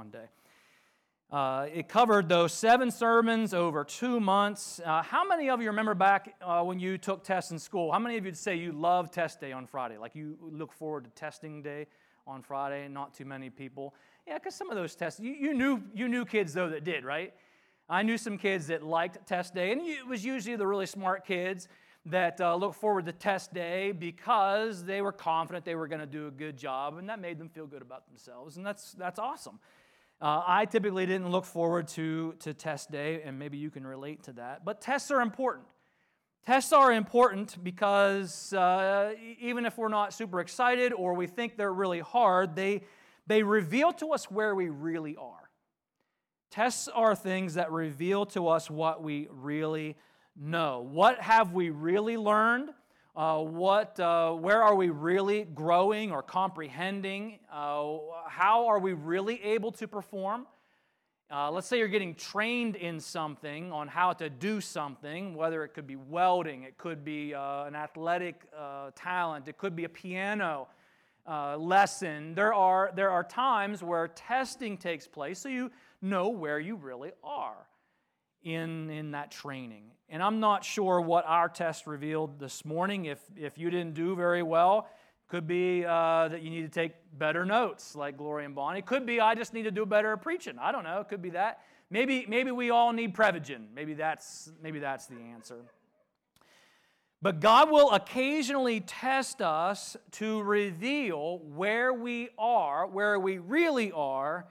one day. Uh, it covered those seven sermons over two months. Uh, how many of you remember back uh, when you took tests in school? How many of you say you love test day on Friday? Like you look forward to testing day on Friday? Not too many people. Yeah, because some of those tests, you, you, knew, you knew kids though that did, right? I knew some kids that liked test day, and it was usually the really smart kids that uh, looked forward to test day because they were confident they were going to do a good job, and that made them feel good about themselves, and that's, that's awesome. Uh, I typically didn't look forward to, to test day, and maybe you can relate to that. But tests are important. Tests are important because uh, even if we're not super excited or we think they're really hard, they, they reveal to us where we really are. Tests are things that reveal to us what we really know. What have we really learned? Uh, what, uh, where are we really growing or comprehending? Uh, how are we really able to perform? Uh, let's say you're getting trained in something on how to do something, whether it could be welding, it could be uh, an athletic uh, talent, it could be a piano lesson. There are, there are times where testing takes place so you know where you really are in, in that training. And I'm not sure what our test revealed this morning. If, if you didn't do very well, could be uh, that you need to take better notes, like Gloria and Bonnie. Could be I just need to do better at preaching. I don't know. It could be that. Maybe, maybe we all need Prevagen. Maybe that's, maybe that's the answer. But God will occasionally test us to reveal where we are, where we really are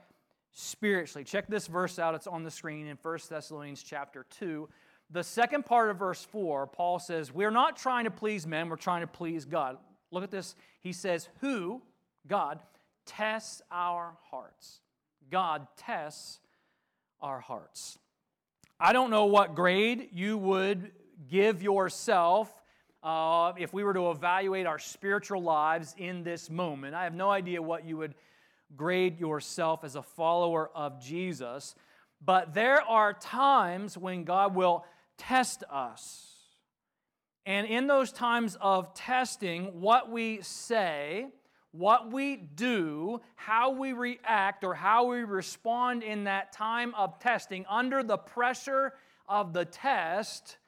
spiritually. Check this verse out. It's on the screen in 1 Thessalonians chapter 2. The second part of verse 4, Paul says, We're not trying to please men, we're trying to please God. Look at this. He says, Who, God, tests our hearts. God tests our hearts. I don't know what grade you would give yourself uh, if we were to evaluate our spiritual lives in this moment. I have no idea what you would grade yourself as a follower of Jesus. But there are times when God will test us. And in those times of testing, what we say, what we do, how we react, or how we respond in that time of testing under the pressure of the test,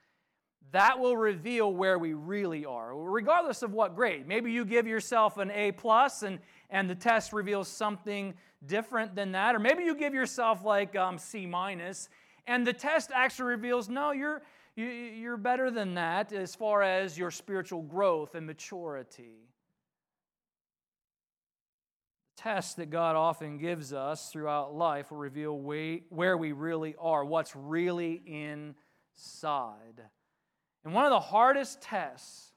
that will reveal where we really are, regardless of what grade. Maybe you give yourself an A plus and and the test reveals something different than that. Or maybe you give yourself like um, C minus, and the test actually reveals no, you're, you, are you are better than that as far as your spiritual growth and maturity. The test that God often gives us throughout life will reveal where we really are, what's really inside. And one of the hardest tests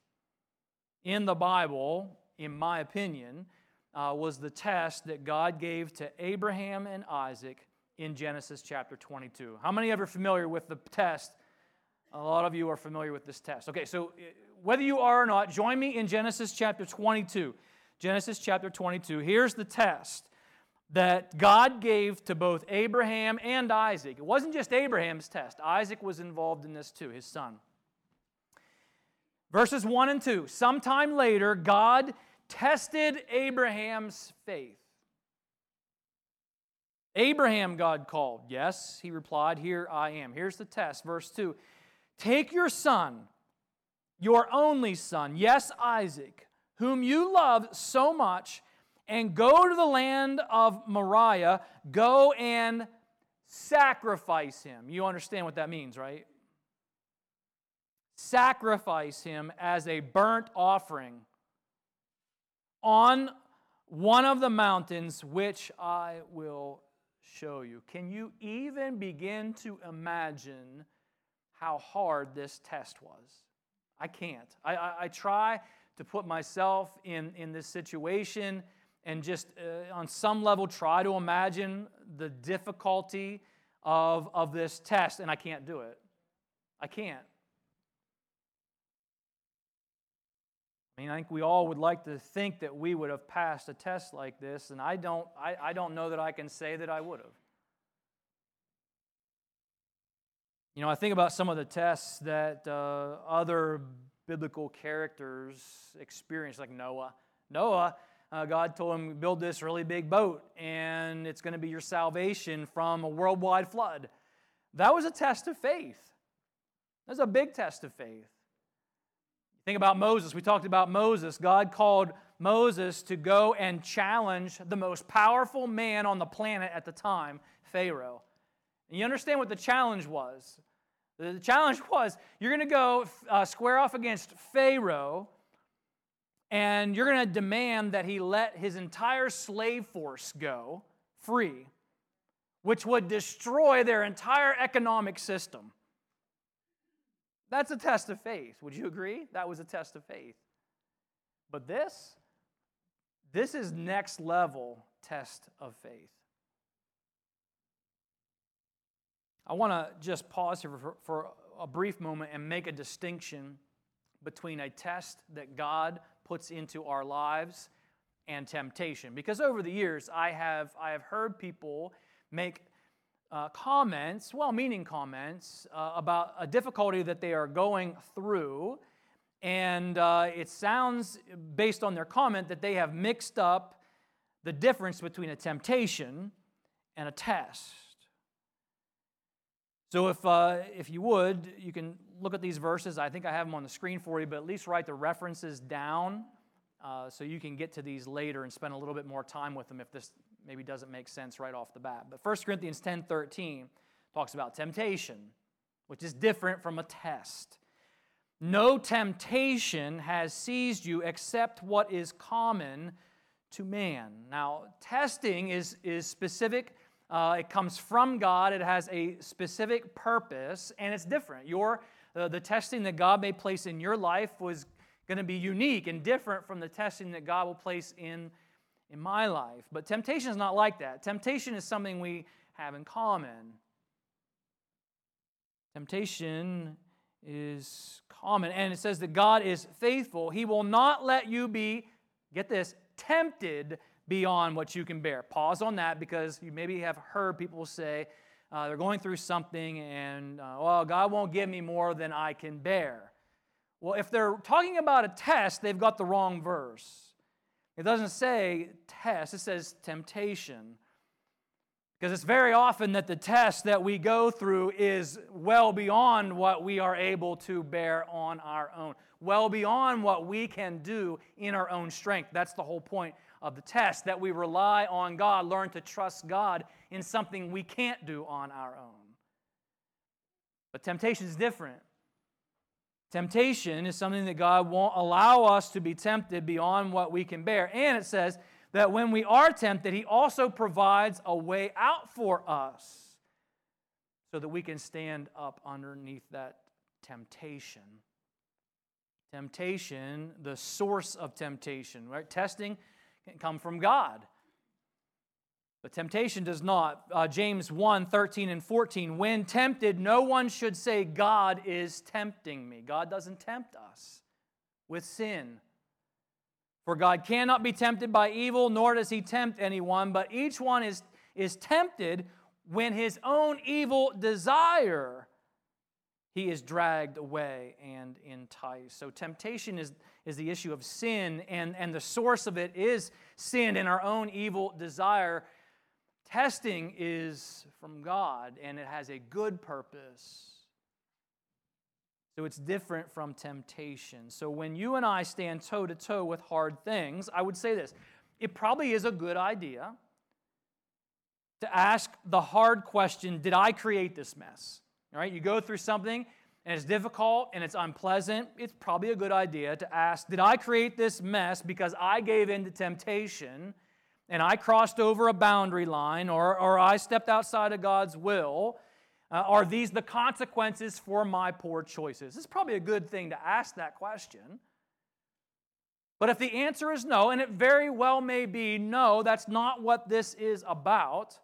in the Bible, in my opinion, uh, was the test that God gave to Abraham and Isaac in Genesis chapter 22. How many of you are familiar with the test? A lot of you are familiar with this test. Okay, so uh, whether you are or not, join me in Genesis chapter 22. Genesis chapter 22. Here's the test that God gave to both Abraham and Isaac. It wasn't just Abraham's test, Isaac was involved in this too, his son. Verses 1 and 2. Sometime later, God tested Abraham's faith. Abraham, God called. Yes, he replied, Here I am. Here's the test, verse 2. Take your son, your only son, yes, Isaac, whom you love so much, and go to the land of Moriah. Go and sacrifice him. You understand what that means, right? Sacrifice him as a burnt offering on one of the mountains which I will show you. Can you even begin to imagine how hard this test was? I can't. I, I, I try to put myself in, in this situation and just uh, on some level try to imagine the difficulty of, of this test, and I can't do it. I can't. I mean, I think we all would like to think that we would have passed a test like this, and I don't, I, I don't know that I can say that I would have. You know, I think about some of the tests that uh, other biblical characters experienced, like Noah. Noah, uh, God told him, build this really big boat, and it's going to be your salvation from a worldwide flood. That was a test of faith. That was a big test of faith. Think about Moses. We talked about Moses. God called Moses to go and challenge the most powerful man on the planet at the time, Pharaoh. And you understand what the challenge was? The challenge was you're going to go uh, square off against Pharaoh, and you're going to demand that he let his entire slave force go free, which would destroy their entire economic system. That's a test of faith. Would you agree? That was a test of faith. But this, this is next level test of faith. I want to just pause here for, for a brief moment and make a distinction between a test that God puts into our lives and temptation. Because over the years, I have, I have heard people make uh, comments, well meaning comments, uh, about a difficulty that they are going through. And uh, it sounds, based on their comment, that they have mixed up the difference between a temptation and a test. So, if, uh, if you would, you can look at these verses. I think I have them on the screen for you, but at least write the references down uh, so you can get to these later and spend a little bit more time with them if this maybe doesn't make sense right off the bat. But 1 Corinthians 10 13 talks about temptation, which is different from a test. No temptation has seized you except what is common to man. Now, testing is, is specific uh, it comes from God. It has a specific purpose, and it's different. Your, uh, the testing that God may place in your life was going to be unique and different from the testing that God will place in, in my life. But temptation is not like that. Temptation is something we have in common. Temptation is common. And it says that God is faithful. He will not let you be, get this, tempted beyond what you can bear. Pause on that because you maybe have heard people say uh, they're going through something and, uh, well, God won't give me more than I can bear. Well, if they're talking about a test, they've got the wrong verse. It doesn't say test, it says temptation. Because it's very often that the test that we go through is well beyond what we are able to bear on our own, well beyond what we can do in our own strength. That's the whole point of the test, that we rely on God, learn to trust God in something we can't do on our own. But temptation is different. Temptation is something that God won't allow us to be tempted beyond what we can bear. And it says that when we are tempted, He also provides a way out for us so that we can stand up underneath that temptation. Temptation, the source of temptation, right? Testing can come from God. But temptation does not. Uh, James 1 13 and 14. When tempted, no one should say, God is tempting me. God doesn't tempt us with sin. For God cannot be tempted by evil, nor does he tempt anyone, but each one is, is tempted when his own evil desire he is dragged away and enticed. So, temptation is, is the issue of sin, and, and the source of it is sin and our own evil desire. Testing is from God, and it has a good purpose. So, it's different from temptation. So, when you and I stand toe to toe with hard things, I would say this it probably is a good idea to ask the hard question Did I create this mess? All right, you go through something and it's difficult and it's unpleasant. It's probably a good idea to ask Did I create this mess because I gave in to temptation and I crossed over a boundary line or, or I stepped outside of God's will? Uh, are these the consequences for my poor choices? It's probably a good thing to ask that question. But if the answer is no, and it very well may be no, that's not what this is about,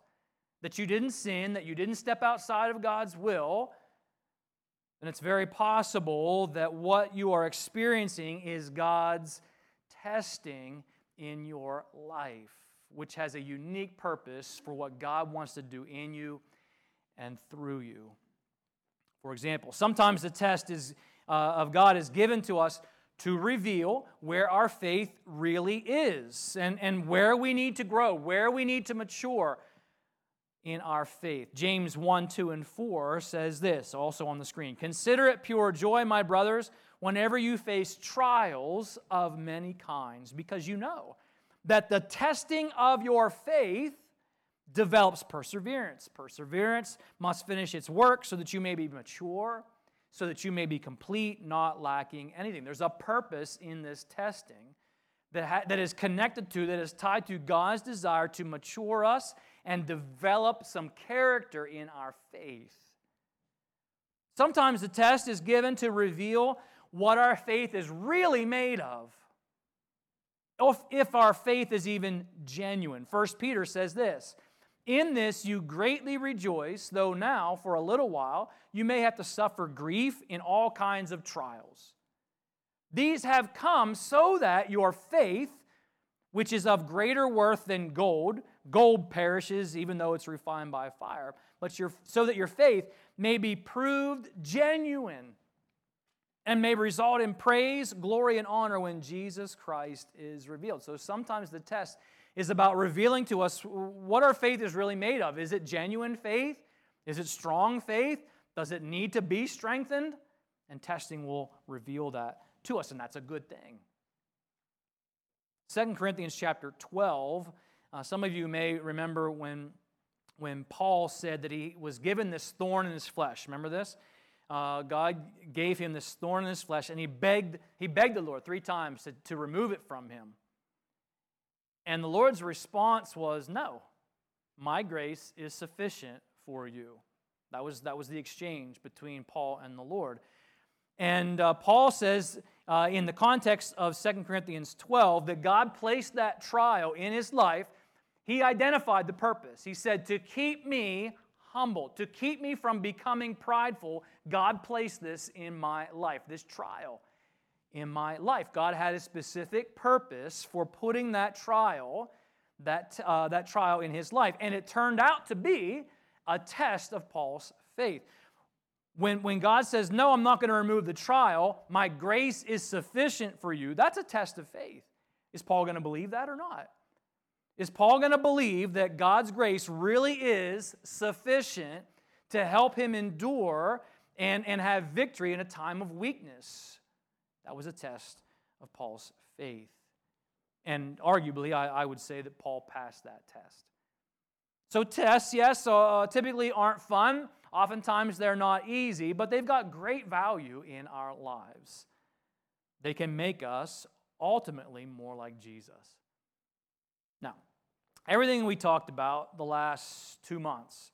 that you didn't sin, that you didn't step outside of God's will, then it's very possible that what you are experiencing is God's testing in your life, which has a unique purpose for what God wants to do in you and through you. For example, sometimes the test is, uh, of God is given to us to reveal where our faith really is and, and where we need to grow, where we need to mature in our faith. James 1, 2, and 4 says this, also on the screen Consider it pure joy, my brothers, whenever you face trials of many kinds, because you know that the testing of your faith develops perseverance. Perseverance must finish its work so that you may be mature so that you may be complete, not lacking anything. There's a purpose in this testing that, ha- that is connected to, that is tied to God's desire to mature us and develop some character in our faith. Sometimes the test is given to reveal what our faith is really made of. If, our faith is even genuine. First Peter says this in this you greatly rejoice, though now, for a little while, you may have to suffer grief in all kinds of trials. These have come so that your faith, which is of greater worth than gold, gold perishes even though it's refined by fire, but your, so that your faith may be proved genuine and may result in praise, glory, and honor when Jesus Christ is revealed. So sometimes the test is about revealing to us what our faith is really made of. Is it genuine faith? Is it strong faith? Does it need to be strengthened? And testing will reveal that to us, and that's a good thing. 2 Corinthians chapter 12, uh, some of you may remember when, when Paul said that he was given this thorn in his flesh. Remember this? Uh, God gave him this thorn in his flesh, and he begged, he begged the Lord three times to, to remove it from him. And the Lord's response was, No, my grace is sufficient for you. That was, that was the exchange between Paul and the Lord. And uh, Paul says uh, in the context of 2 Corinthians 12 that God placed that trial in his life. He identified the purpose. He said, To keep me humble, to keep me from becoming prideful, God placed this in my life, this trial in my life. God had a specific purpose for putting that trial, that, uh, that trial in his life. And it turned out to be a test of Paul's faith. When, when God says, No, I'm not going to remove the trial, my grace is sufficient for you, that's a test of faith. Is Paul going to believe that or not? Is Paul going to believe that God's grace really is sufficient to help him endure and, and have victory in a time of weakness? That was a test of Paul's faith. And arguably, I, I would say that Paul passed that test. So, tests, yes, uh, typically aren't fun. Oftentimes, they're not easy, but they've got great value in our lives. They can make us ultimately more like Jesus. Now, everything we talked about the last two months,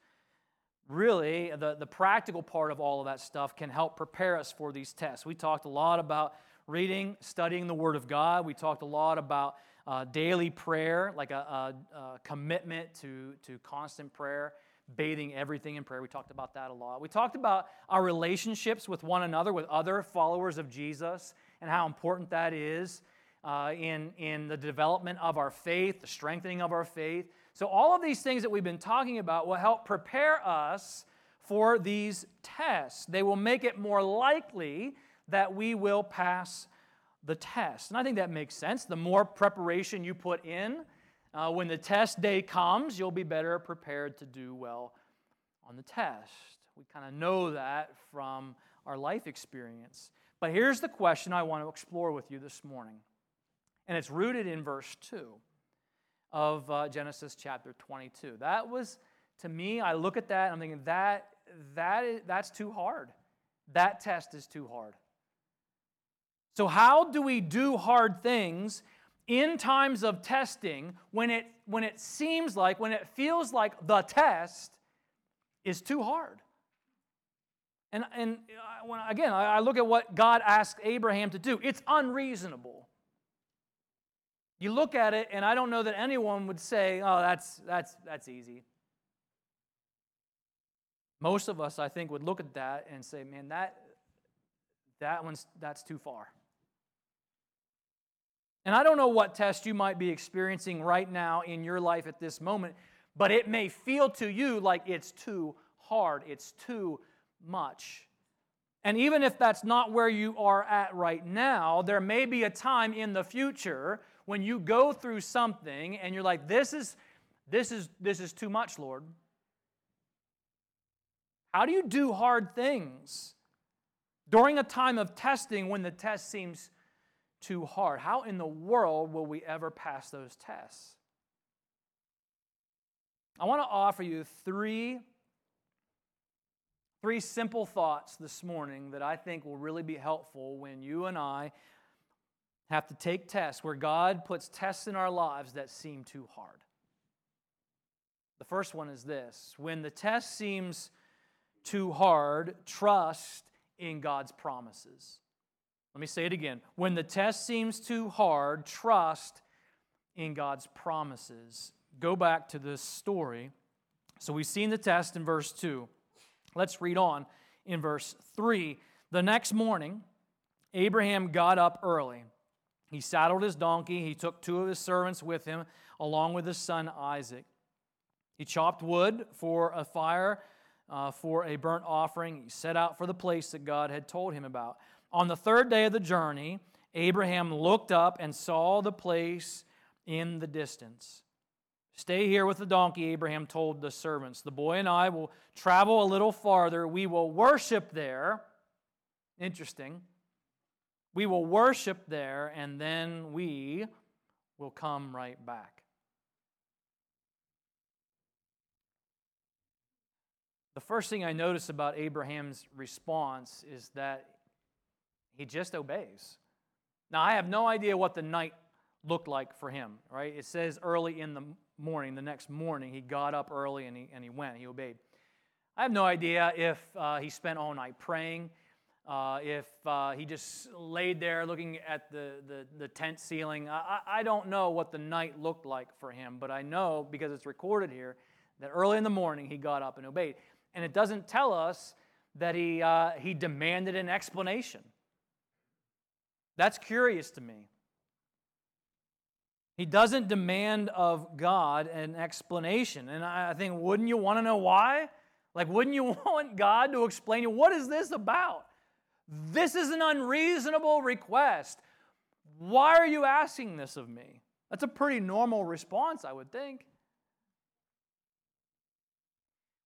really, the, the practical part of all of that stuff can help prepare us for these tests. We talked a lot about reading, studying the Word of God. We talked a lot about uh, daily prayer, like a, a, a, commitment to, to constant prayer, bathing everything in prayer. We talked about that a lot. We talked about our relationships with one another, with other followers of Jesus, and how important that is uh, in, in the development of our faith, the strengthening of our faith. So, all of these things that we've been talking about will help prepare us for these tests. They will make it more likely that we will pass the test. And I think that makes sense. The more preparation you put in, uh, when the test day comes, you'll be better prepared to do well on the test. We kind of know that from our life experience. But here's the question I want to explore with you this morning. And it's rooted in verse 2 of uh, Genesis chapter 22. That was, to me, I look at that and I'm thinking, that, that is, that's too hard. That test is too hard. So, how do we do hard things in times of testing when it, when it seems like, when it feels like the test is too hard? And, and when, again, I look at what God asked Abraham to do, it's unreasonable. You look at it, and I don't know that anyone would say, oh, that's, that's, that's easy. Most of us, I think, would look at that and say, man, that, that one's, that's too far. And I don't know what test you might be experiencing right now in your life at this moment, but it may feel to you like it's too hard, it's too much. And even if that's not where you are at right now, there may be a time in the future when you go through something and you're like, this is, this is, this is too much, Lord. How do you do hard things during a time of testing when the test seems too hard? How in the world will we ever pass those tests? I want to offer you three, three simple thoughts this morning that I think will really be helpful when you and I have to take tests where God puts tests in our lives that seem too hard. The first one is this when the test seems too hard, trust in God's promises. Let me say it again. When the test seems too hard, trust in God's promises. Go back to this story. So we've seen the test in verse 2. Let's read on in verse 3. The next morning, Abraham got up early. He saddled his donkey. He took two of his servants with him, along with his son Isaac. He chopped wood for a fire uh, for a burnt offering. He set out for the place that God had told him about. On the third day of the journey, Abraham looked up and saw the place in the distance. Stay here with the donkey, Abraham told the servants. The boy and I will travel a little farther. We will worship there. Interesting. We will worship there, and then we will come right back. The first thing I notice about Abraham's response is that he just obeys. Now, I have no idea what the night looked like for him, right? It says early in the morning, the next morning, he got up early and he, and he went, he obeyed. I have no idea if uh, he spent all night praying, uh, if uh, he just laid there looking at the, the, the tent ceiling. I, I don't know what the night looked like for him, but I know because it's recorded here that early in the morning he got up and obeyed. And it doesn't tell us that he, uh, he demanded an explanation. That's curious to me. He doesn't demand of God an explanation. And I think, wouldn't you want to know why? Like, wouldn't you want God to explain you, what is this about? This is an unreasonable request. Why are you asking this of me? That's a pretty normal response, I would think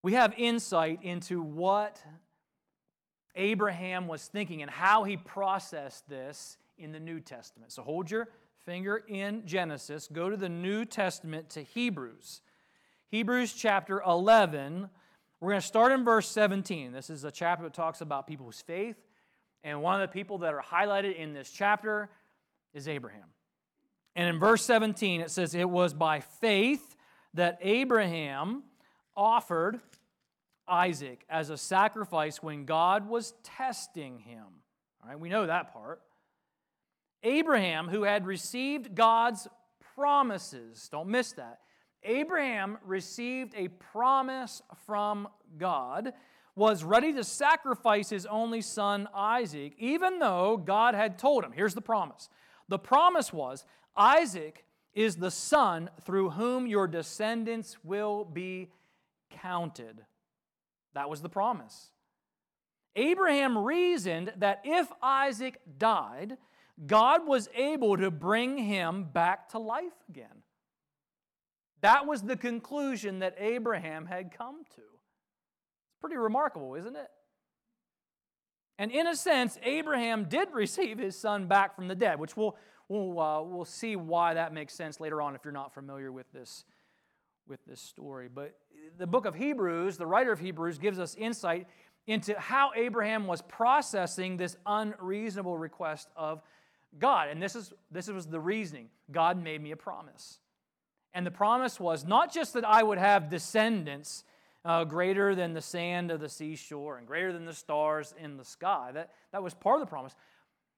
we have insight into what Abraham was thinking and how he processed this in the New Testament. So hold your finger in Genesis, go to the New Testament to Hebrews. Hebrews chapter 11. We're going to start in verse 17. This is a chapter that talks about people's faith. And one of the people that are highlighted in this chapter is Abraham. And in verse 17, it says, It was by faith that Abraham offered Isaac as a sacrifice when God was testing him. All right, we know that part. Abraham, who had received God's promises, don't miss that. Abraham received a promise from God, was ready to sacrifice his only son Isaac, even though God had told him. Here's the promise the promise was Isaac is the son through whom your descendants will be counted. That was the promise. Abraham reasoned that if Isaac died, God was able to bring him back to life again. That was the conclusion that Abraham had come to. Pretty remarkable, isn't it? And in a sense, Abraham did receive his son back from the dead, which we'll, we'll, uh, we'll see why that makes sense later on if you're not familiar with this with this story. But the book of Hebrews, the writer of Hebrews, gives us insight into how Abraham was processing this unreasonable request of God. And this, is, this was the reasoning God made me a promise. And the promise was not just that I would have descendants uh, greater than the sand of the seashore and greater than the stars in the sky. That, that was part of the promise.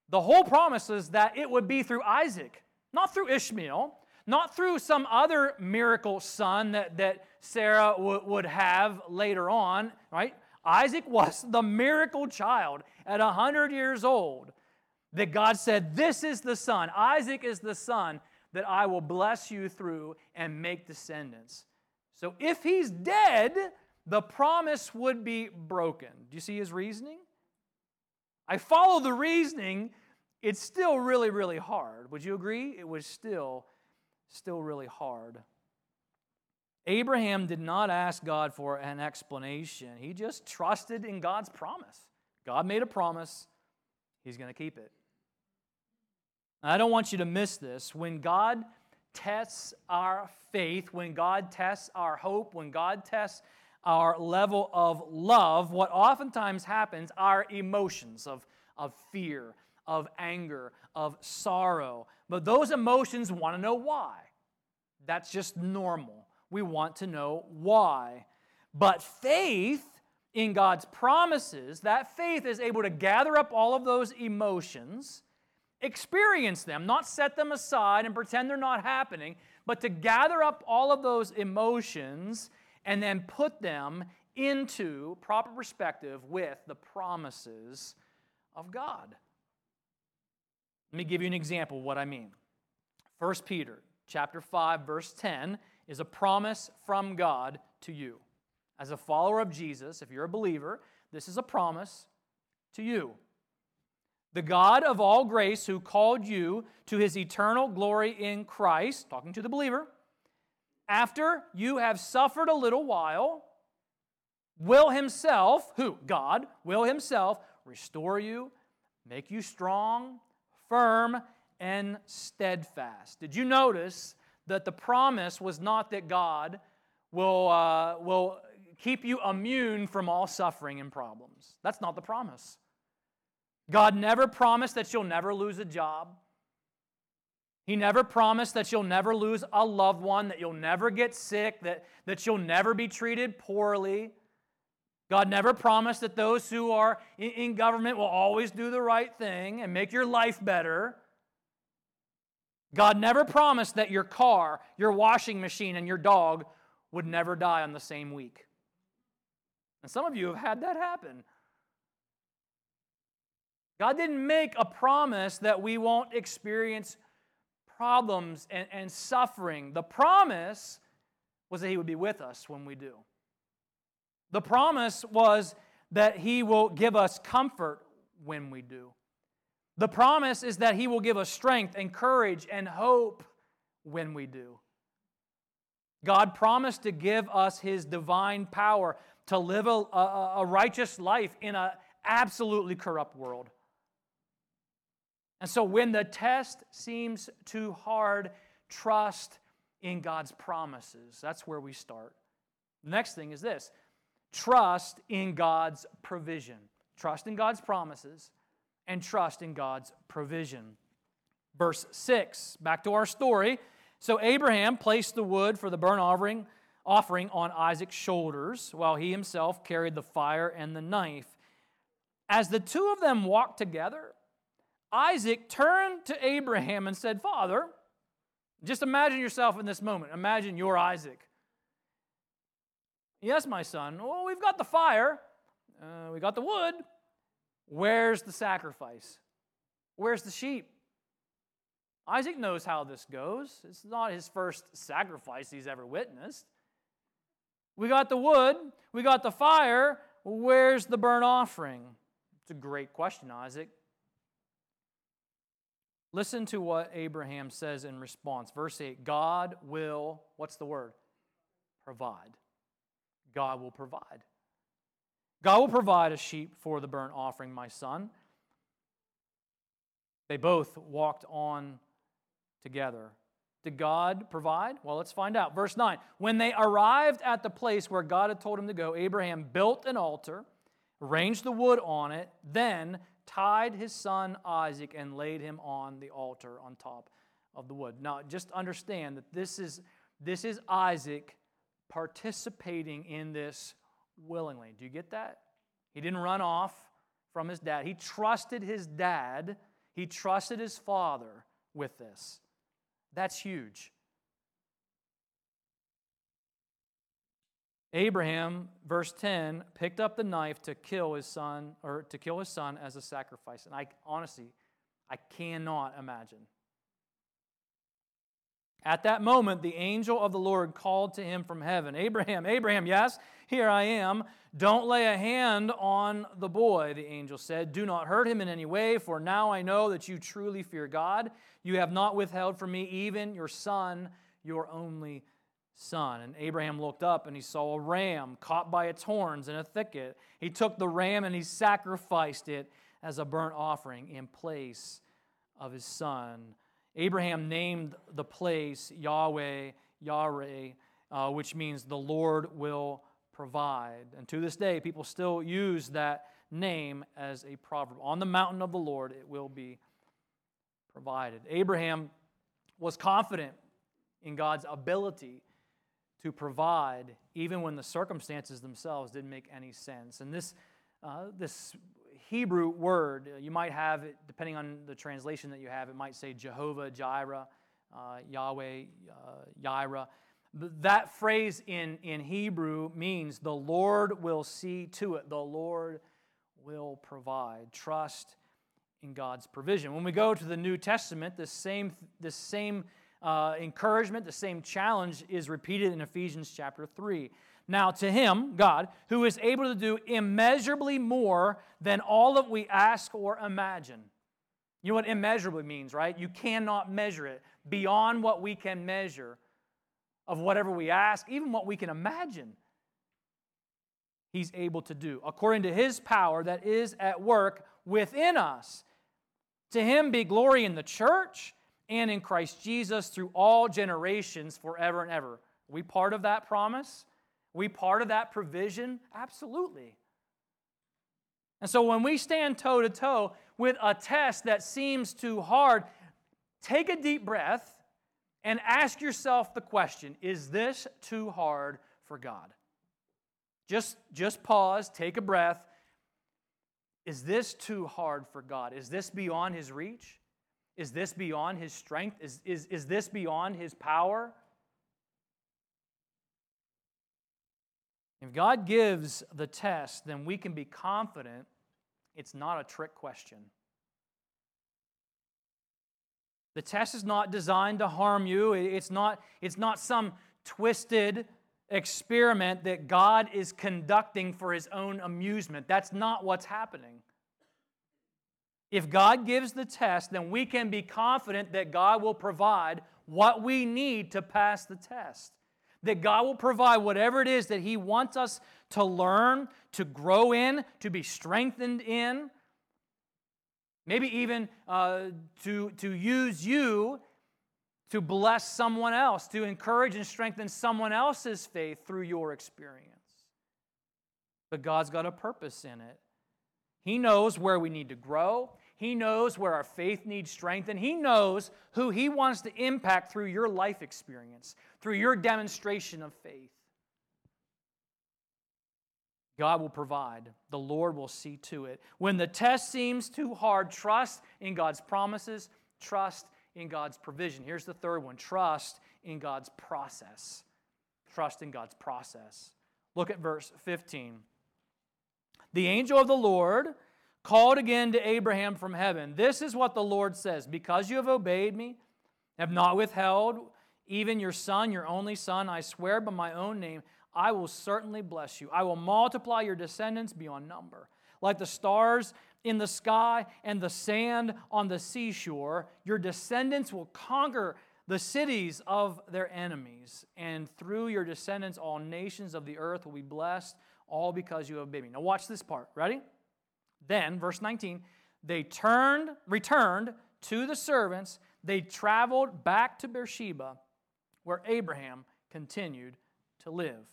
The whole promise is that it would be through Isaac, not through Ishmael, not through some other miracle son that, that Sarah w- would have later on, right? Isaac was the miracle child at 100 years old that God said, This is the son. Isaac is the son that I will bless you through and make descendants. So if he's dead, the promise would be broken. Do you see his reasoning? I follow the reasoning, it's still really, really hard. Would you agree? It was still, still really hard. Abraham did not ask God for an explanation. He just trusted in God's promise. God made a promise, He's going to keep it. I don't want you to miss this. When God tests our faith, when God tests our hope, when God tests our level of love, what oftentimes happens are emotions of, of fear, of anger, of sorrow. But those emotions want to know why. That's just normal. We want to know why. But faith in God's promises, that faith is able to gather up all of those emotions, experience them, not set them aside and pretend they're not happening, but to gather up all of those emotions and then put them into proper perspective with the promises of God. Let me give you an example of what I mean. 1 Peter chapter 5 verse 10 is a promise from God to you. As a follower of Jesus, if you're a believer, this is a promise to you. The God of all grace who called you to his eternal glory in Christ, talking to the believer, after you have suffered a little while, will himself, who? God, will himself restore you, make you strong, firm, and steadfast. Did you notice that the promise was not that God will, uh, will keep you immune from all suffering and problems? That's not the promise. God never promised that you'll never lose a job. He never promised that you'll never lose a loved one, that you'll never get sick, that, that you'll never be treated poorly. God never promised that those who are in, in government will always do the right thing and make your life better. God never promised that your car, your washing machine, and your dog would never die on the same week. And some of you have had that happen. God didn't make a promise that we won't experience problems and, and suffering. The promise was that He would be with us when we do. The promise was that He will give us comfort when we do. The promise is that He will give us strength and courage and hope when we do. God promised to give us His divine power to live a, a, a righteous life in an absolutely corrupt world. And so when the test seems too hard, trust in God's promises. That's where we start. The next thing is this trust in God's provision. Trust in God's promises and trust in God's provision. Verse 6, back to our story. So Abraham placed the wood for the burnt offering, offering on Isaac's shoulders, while he himself carried the fire and the knife. As the two of them walked together, Isaac turned to Abraham and said, Father, just imagine yourself in this moment. Imagine you're Isaac. Yes, my son. Well, we've got the fire, uh, we got the wood, Where's the sacrifice? Where's the sheep? Isaac knows how this goes. It's not his first sacrifice he's ever witnessed. We got the wood, we got the fire. Where's the burnt offering? It's a great question, Isaac. Listen to what Abraham says in response. Verse 8 God will, what's the word? Provide. God will provide. God will provide a sheep for the burnt offering, my son. They both walked on together. Did God provide? Well, let's find out. Verse 9 When they arrived at the place where God had told him to go, Abraham built an altar, arranged the wood on it, then tied his son Isaac and laid him on the altar on top of the wood. Now, just understand that this is, this is Isaac participating in this willingly. Do you get that? He didn't run off from his dad. He trusted his dad, he trusted his father with this. That's huge. Abraham, verse 10, picked up the knife to kill his son, or to kill his son as a sacrifice. And I honestly, I cannot imagine At that moment, the angel of the Lord called to him from heaven Abraham, Abraham, yes, here I am. Don't lay a hand on the boy, the angel said. Do not hurt him in any way, for now I know that you truly fear God. You have not withheld from me even your son, your only son. And Abraham looked up and he saw a ram caught by its horns in a thicket. He took the ram and he sacrificed it as a burnt offering in place of his son. Abraham named the place Yahweh, Yahweh, uh, which means the Lord will provide. And to this day, people still use that name as a proverb. On the mountain of the Lord, it will be provided. Abraham was confident in God's ability to provide, even when the circumstances themselves didn't make any sense. And this, uh, this Hebrew word, uh, you might have it, depending on the translation that you have, it might say Jehovah Jireh, uh, Yahweh uh, That phrase in, in Hebrew means the Lord will see to it, the Lord will provide. Trust in God's provision. When we go to the New Testament, the same, the same uh, encouragement, the same challenge is repeated in Ephesians chapter 3. Now, to him, God, who is able to do immeasurably more than all that we ask or imagine. You know what immeasurably means, right? You cannot measure it beyond what we can measure of whatever we ask, even what we can imagine. He's able to do according to his power that is at work within us. To him be glory in the church and in Christ Jesus through all generations forever and ever. Are we part of that promise? Are we part of that provision? Absolutely. And so when we stand toe to toe with a test that seems too hard, take a deep breath and ask yourself the question Is this too hard for God? Just, just pause, take a breath. Is this too hard for God? Is this beyond His reach? Is this beyond his strength? Is, is, is this beyond his power? If God gives the test, then we can be confident it's not a trick question. The test is not designed to harm you. It's not, it's not some twisted experiment that God is conducting for his own amusement. That's not what's happening. If God gives the test, then we can be confident that God will provide what we need to pass the test. That God will provide whatever it is that He wants us to learn, to grow in, to be strengthened in. Maybe even uh, to, to use you to bless someone else, to encourage and strengthen someone else's faith through your experience. But God's got a purpose in it. He knows where we need to grow. He knows where our faith needs strength, and He knows who He wants to impact through your life experience, through your demonstration of faith. God will provide. The Lord will see to it. When the test seems too hard, trust in God's promises, trust in God's provision. Here's the third one trust in God's process. Trust in God's process. Look at verse 15. The angel of the Lord called again to Abraham from heaven. This is what the Lord says Because you have obeyed me, have not withheld even your son, your only son, I swear by my own name, I will certainly bless you. I will multiply your descendants beyond number. Like the stars in the sky and the sand on the seashore, your descendants will conquer the cities of their enemies. And through your descendants, all nations of the earth will be blessed, all because you have obeyed me. Now, watch this part. Ready? Then, verse 19, they turned, returned to the servants. They traveled back to Beersheba, where Abraham continued to live.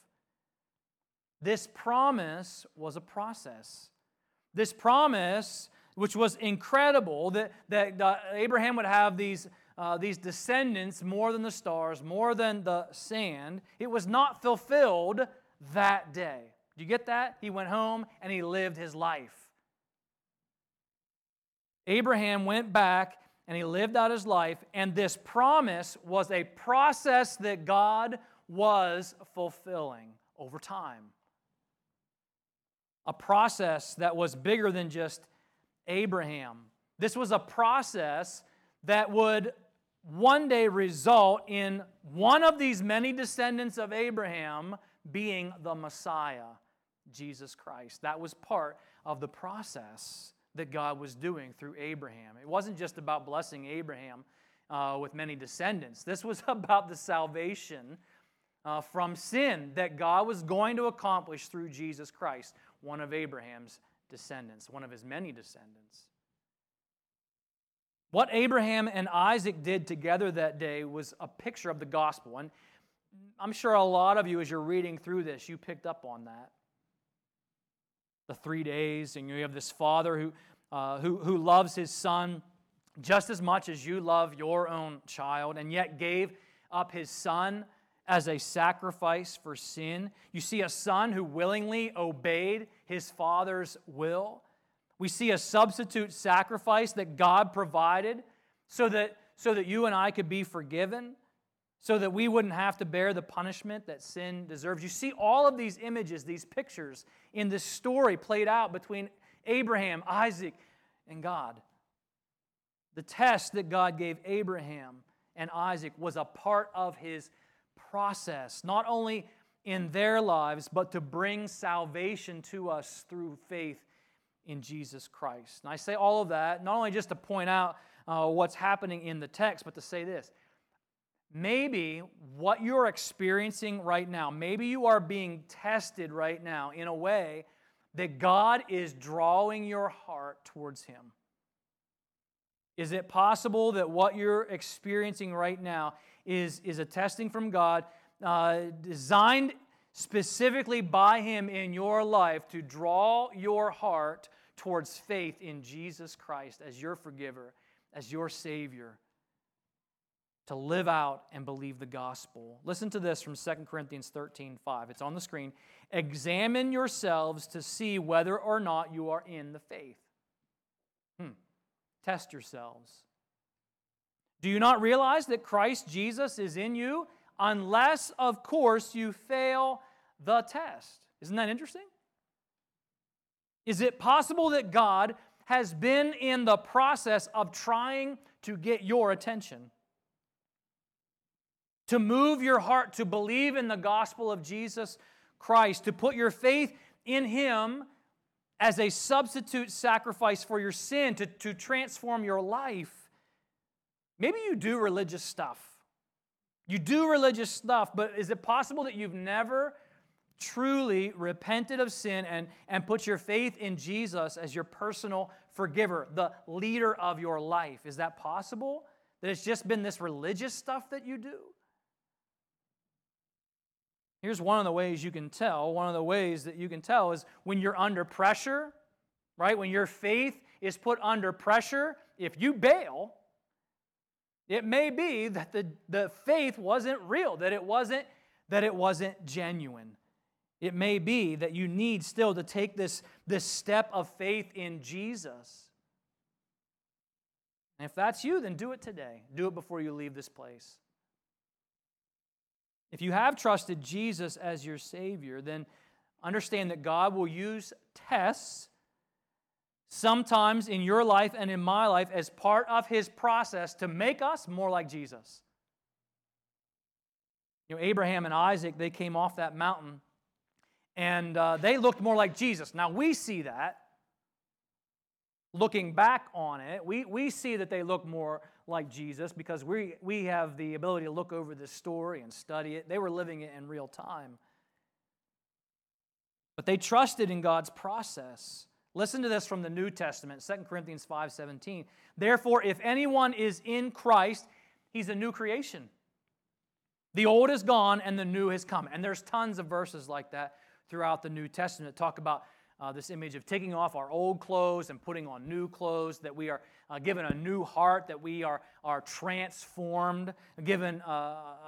This promise was a process. This promise, which was incredible, that, that uh, Abraham would have these, uh, these descendants more than the stars, more than the sand, it was not fulfilled that day. Do you get that? He went home and he lived his life. Abraham went back and he lived out his life, and this promise was a process that God was fulfilling over time. A process that was bigger than just Abraham. This was a process that would one day result in one of these many descendants of Abraham being the Messiah, Jesus Christ. That was part of the process that God was doing through Abraham. It wasn't just about blessing Abraham uh, with many descendants, this was about the salvation uh, from sin that God was going to accomplish through Jesus Christ, one of Abraham's descendants, one of his many descendants. What Abraham and Isaac did together that day was a picture of the gospel. And I'm sure a lot of you, as you're reading through this, you picked up on that. The three days, and you have this father who, uh, who, who loves his son just as much as you love your own child, and yet gave up his son as a sacrifice for sin. You see a son who willingly obeyed his father's will. We see a substitute sacrifice that God provided so that, so that you and I could be forgiven, so that we wouldn't have to bear the punishment that sin deserves. You see all of these images, these pictures in this story played out between Abraham, Isaac, and God. The test that God gave Abraham and Isaac was a part of his process, not only in their lives, but to bring salvation to us through faith in Jesus Christ. And I say all of that not only just to point out uh, what's happening in the text, but to say this. Maybe what you're experiencing right now, maybe you are being tested right now in a way that God is drawing your heart towards Him. Is it possible that what you're experiencing right now is, is a testing from God uh, designed specifically by Him in your life to draw your heart towards faith in Jesus Christ as your forgiver, as your Savior, to live out and believe the gospel. Listen to this from 2 Corinthians 13 5. It's on the screen. Examine yourselves to see whether or not you are in the faith. Hmm. Test yourselves. Do you not realize that Christ Jesus is in you? Unless, of course, you fail the test. Isn't that interesting? Is it possible that God has been in the process of trying to get your attention? To move your heart to believe in the gospel of Jesus Christ, to put your faith in Him as a substitute sacrifice for your sin, to, to transform your life. Maybe you do religious stuff. You do religious stuff, but is it possible that you've never truly repented of sin and, and put your faith in Jesus as your personal forgiver, the leader of your life. Is that possible? That it's just been this religious stuff that you do? Here's one of the ways you can tell. One of the ways that you can tell is when you're under pressure, right? When your faith is put under pressure, if you bail, it may be that the, the faith wasn't real, that it wasn't, that it wasn't genuine. It may be that you need still to take this, this step of faith in Jesus. And if that's you, then do it today. Do it before you leave this place. If you have trusted Jesus as your Savior, then understand that God will use tests sometimes in your life and in my life as part of His process to make us more like Jesus. You know, Abraham and Isaac, they came off that mountain and uh, they looked more like Jesus. Now we see that. Looking back on it, we, we see that they look more like Jesus because we, we have the ability to look over this story and study it. They were living it in real time. But they trusted in God's process. Listen to this from the New Testament, 2 Corinthians 5:17. Therefore, if anyone is in Christ, he's a new creation. The old is gone and the new has come. And there's tons of verses like that throughout the New Testament that talk about uh, this image of taking off our old clothes and putting on new clothes, that we are uh, given a new heart, that we are, are transformed, given uh,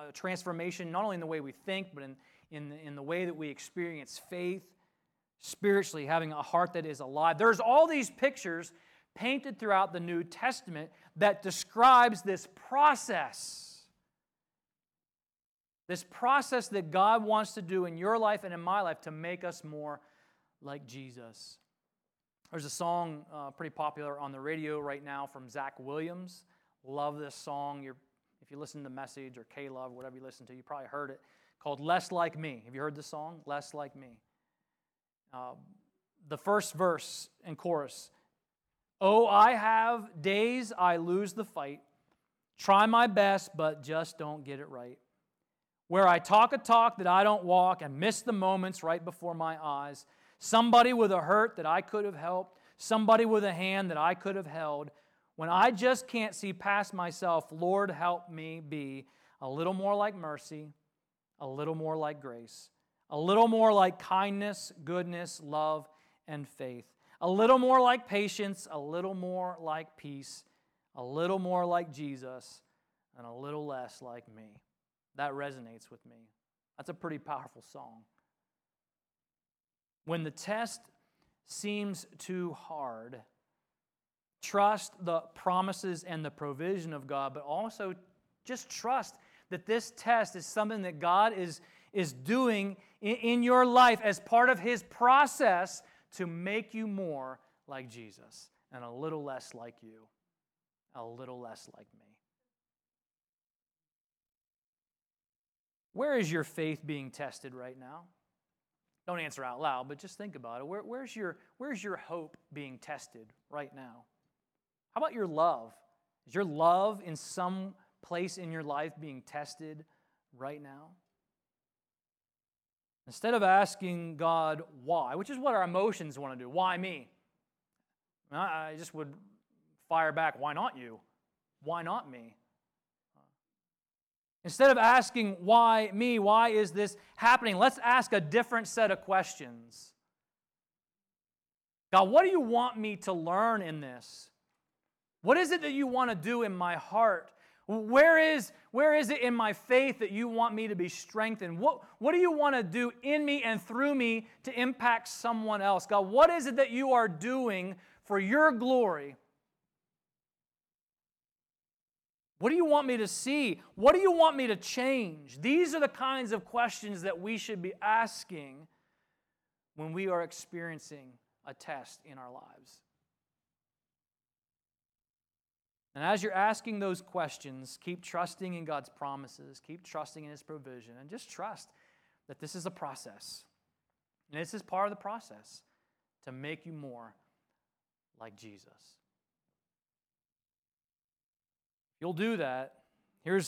a transformation not only in the way we think, but in, in, in the way that we experience faith, spiritually, having a heart that is alive. There's all these pictures painted throughout the New Testament that describes this process this process that God wants to do in your life and in my life to make us more like Jesus. There's a song uh, pretty popular on the radio right now from Zach Williams. Love this song. You're if you listen to message or K Love, whatever you listen to, you probably heard it called Less Like Me. Have you heard the song? Less Like Me. Uh, the first verse and chorus Oh, I have days I lose the fight, try my best, but just don't get it right. Where I talk a talk that I don't walk and miss the moments right before my eyes. Somebody with a hurt that I could have helped, somebody with a hand that I could have held. When I just can't see past myself, Lord, help me be a little more like mercy, a little more like grace, a little more like kindness, goodness, love, and faith a little more like patience, a little more like peace, a little more like Jesus, and a little less like me. That resonates with me. That's a pretty powerful song. When the test seems too hard, trust the promises and the provision of God, but also just trust that this test is something that God is, is doing in, in your life as part of His process to make you more like Jesus and a little less like you, a little less like me. Where is your faith being tested right now? Don't answer out loud, but just think about it. Where, where's, your, where's your hope being tested right now? How about your love? Is your love in some place in your life being tested right now? Instead of asking God why, which is what our emotions want to do, why me? I just would fire back, why not you? Why not me? Instead of asking, why me? Why is this happening? Let's ask a different set of questions. God, what do you want me to learn in this? What is it that you want to do in my heart? Where is, where is it in my faith that you want me to be strengthened? What, what do you want to do in me and through me to impact someone else? God, what is it that you are doing for your glory? What do you want me to see? What do you want me to change? These are the kinds of questions that we should be asking when we are experiencing a test in our lives. And as you're asking those questions, keep trusting in God's promises, keep trusting in His provision, and just trust that this is a process. And this is part of the process to make you more like Jesus. If you'll do that, here's